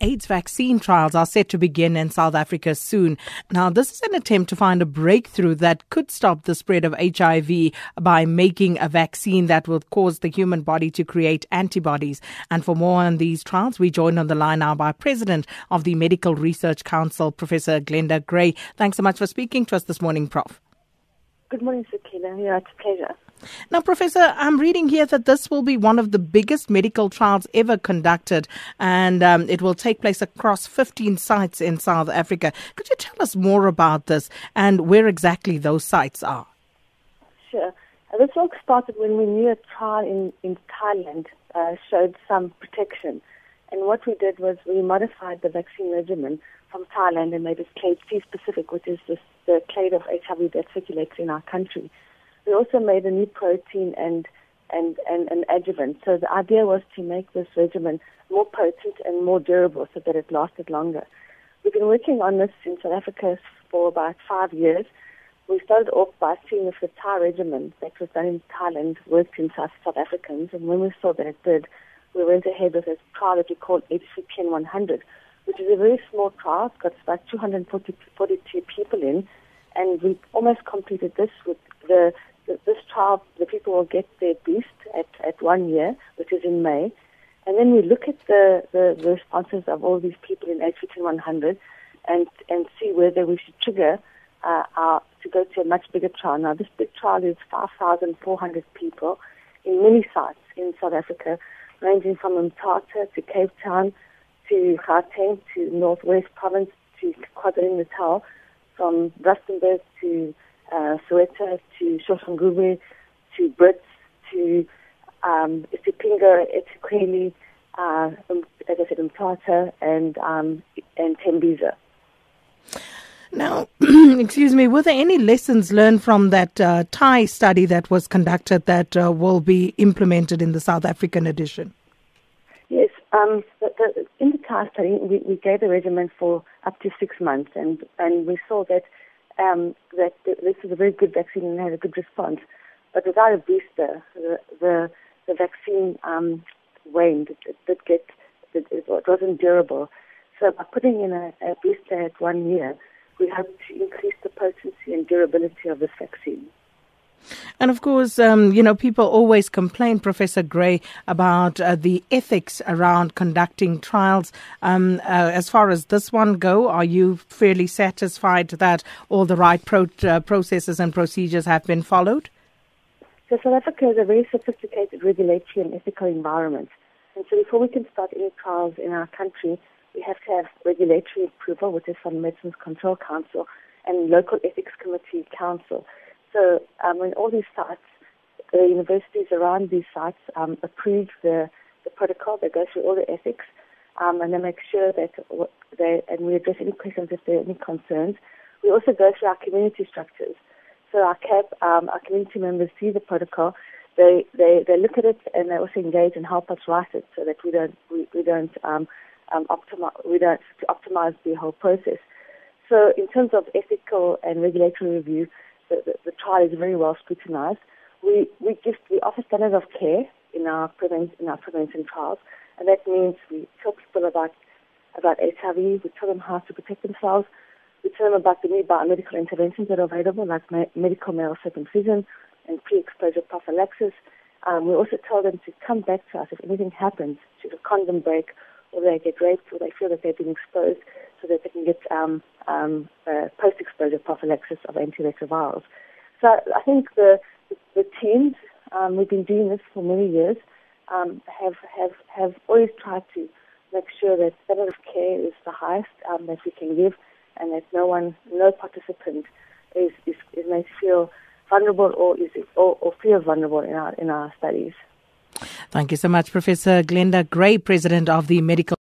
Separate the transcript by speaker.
Speaker 1: AIDS vaccine trials are set to begin in South Africa soon. Now, this is an attempt to find a breakthrough that could stop the spread of HIV by making a vaccine that will cause the human body to create antibodies. And for more on these trials, we join on the line now by President of the Medical Research Council, Professor Glenda Gray. Thanks so much for speaking to us this morning, Prof.
Speaker 2: Good morning, Sakina. Yeah, it's a pleasure.
Speaker 1: Now, Professor, I'm reading here that this will be one of the biggest medical trials ever conducted, and um, it will take place across 15 sites in South Africa. Could you tell us more about this and where exactly those sites are?
Speaker 2: Sure. This all started when we knew a trial in, in Thailand uh, showed some protection. And what we did was we modified the vaccine regimen from Thailand and made it clade C specific, which is this, the clade of HIV that circulates in our country. We also made a new protein and and, and an adjuvant. So the idea was to make this regimen more potent and more durable so that it lasted longer. We've been working on this in South Africa for about five years. We started off by seeing if the Thai regimen that was done in Thailand worked in South, South Africans, and when we saw that it did, we went ahead with a trial that we called HVTN 100, which is a very small trial. It's got about 242 people in, and we almost completed this with the, the this trial. The people will get their boost at, at one year, which is in May, and then we look at the, the, the responses of all these people in HVTN 100 and and see whether we should trigger uh, our, to go to a much bigger trial. Now, this big trial is 5,400 people in many sites in South Africa, ranging from Mthatha to Cape Town to Gauteng to Northwest Province to KwaZulu-Natal, from Rustenburg to uh, Soweto to Soshanguve to Brits to um, eThekwini, uh, um, as I said, Mthatha and um, and Tembisa.
Speaker 1: Now, excuse me, were there any lessons learned from that uh, Thai study that was conducted that uh, will be implemented in the South African edition?
Speaker 2: Yes, um, the, the, in the Thai study, we, we, gave the regimen for up to six months, and, and we saw that um, that this is a very good vaccine and had a good response. But without a booster, the the, the vaccine um, waned. It, it did get it, it wasn't durable. So by putting in a, a booster at one year, we hope to increase the potency and durability of this vaccine.
Speaker 1: And of course, um, you know, people always complain, Professor Gray, about uh, the ethics around conducting trials. Um, uh, as far as this one go, are you fairly satisfied that all the right pro- uh, processes and procedures have been followed?
Speaker 2: So South Africa is a very sophisticated regulatory and ethical environment. And so before we can start any trials in our country, we have to have regulatory approval, which is from the Medicines Control Council and local ethics committee council. So um, in all these sites, the universities around these sites um, approve the, the protocol. They go through all the ethics, um, and they make sure that they and we address any questions if there are any concerns. We also go through our community structures. So our CAB, um, our community members see the protocol. They, they they look at it and they also engage and help us write it so that we don't we, we don't um, um, optimize we don't optimize the whole process. So in terms of ethical and regulatory review, the, the, the trial is very well scrutinized. We, we give, we offer standard of care in our, prevent, in our prevention trials, and that means we tell people about, about HIV, we tell them how to protect themselves, we tell them about the new biomedical interventions that are available, like me- medical male circumcision and pre-exposure prophylaxis. Um, we also tell them to come back to us if anything happens, should a condom break, or they get raped, or they feel that they've been exposed, so that they can get um, um, uh, post-exposure prophylaxis of antiretrovirals. So I think the, the teams, um, we've been doing this for many years, um, have, have, have always tried to make sure that standard of care is the highest um, that we can give and that no one, no participant is, is, is made feel vulnerable or, is, or, or feel vulnerable in our, in our studies.
Speaker 1: Thank you so much, Professor Glenda Gray, President of the Medical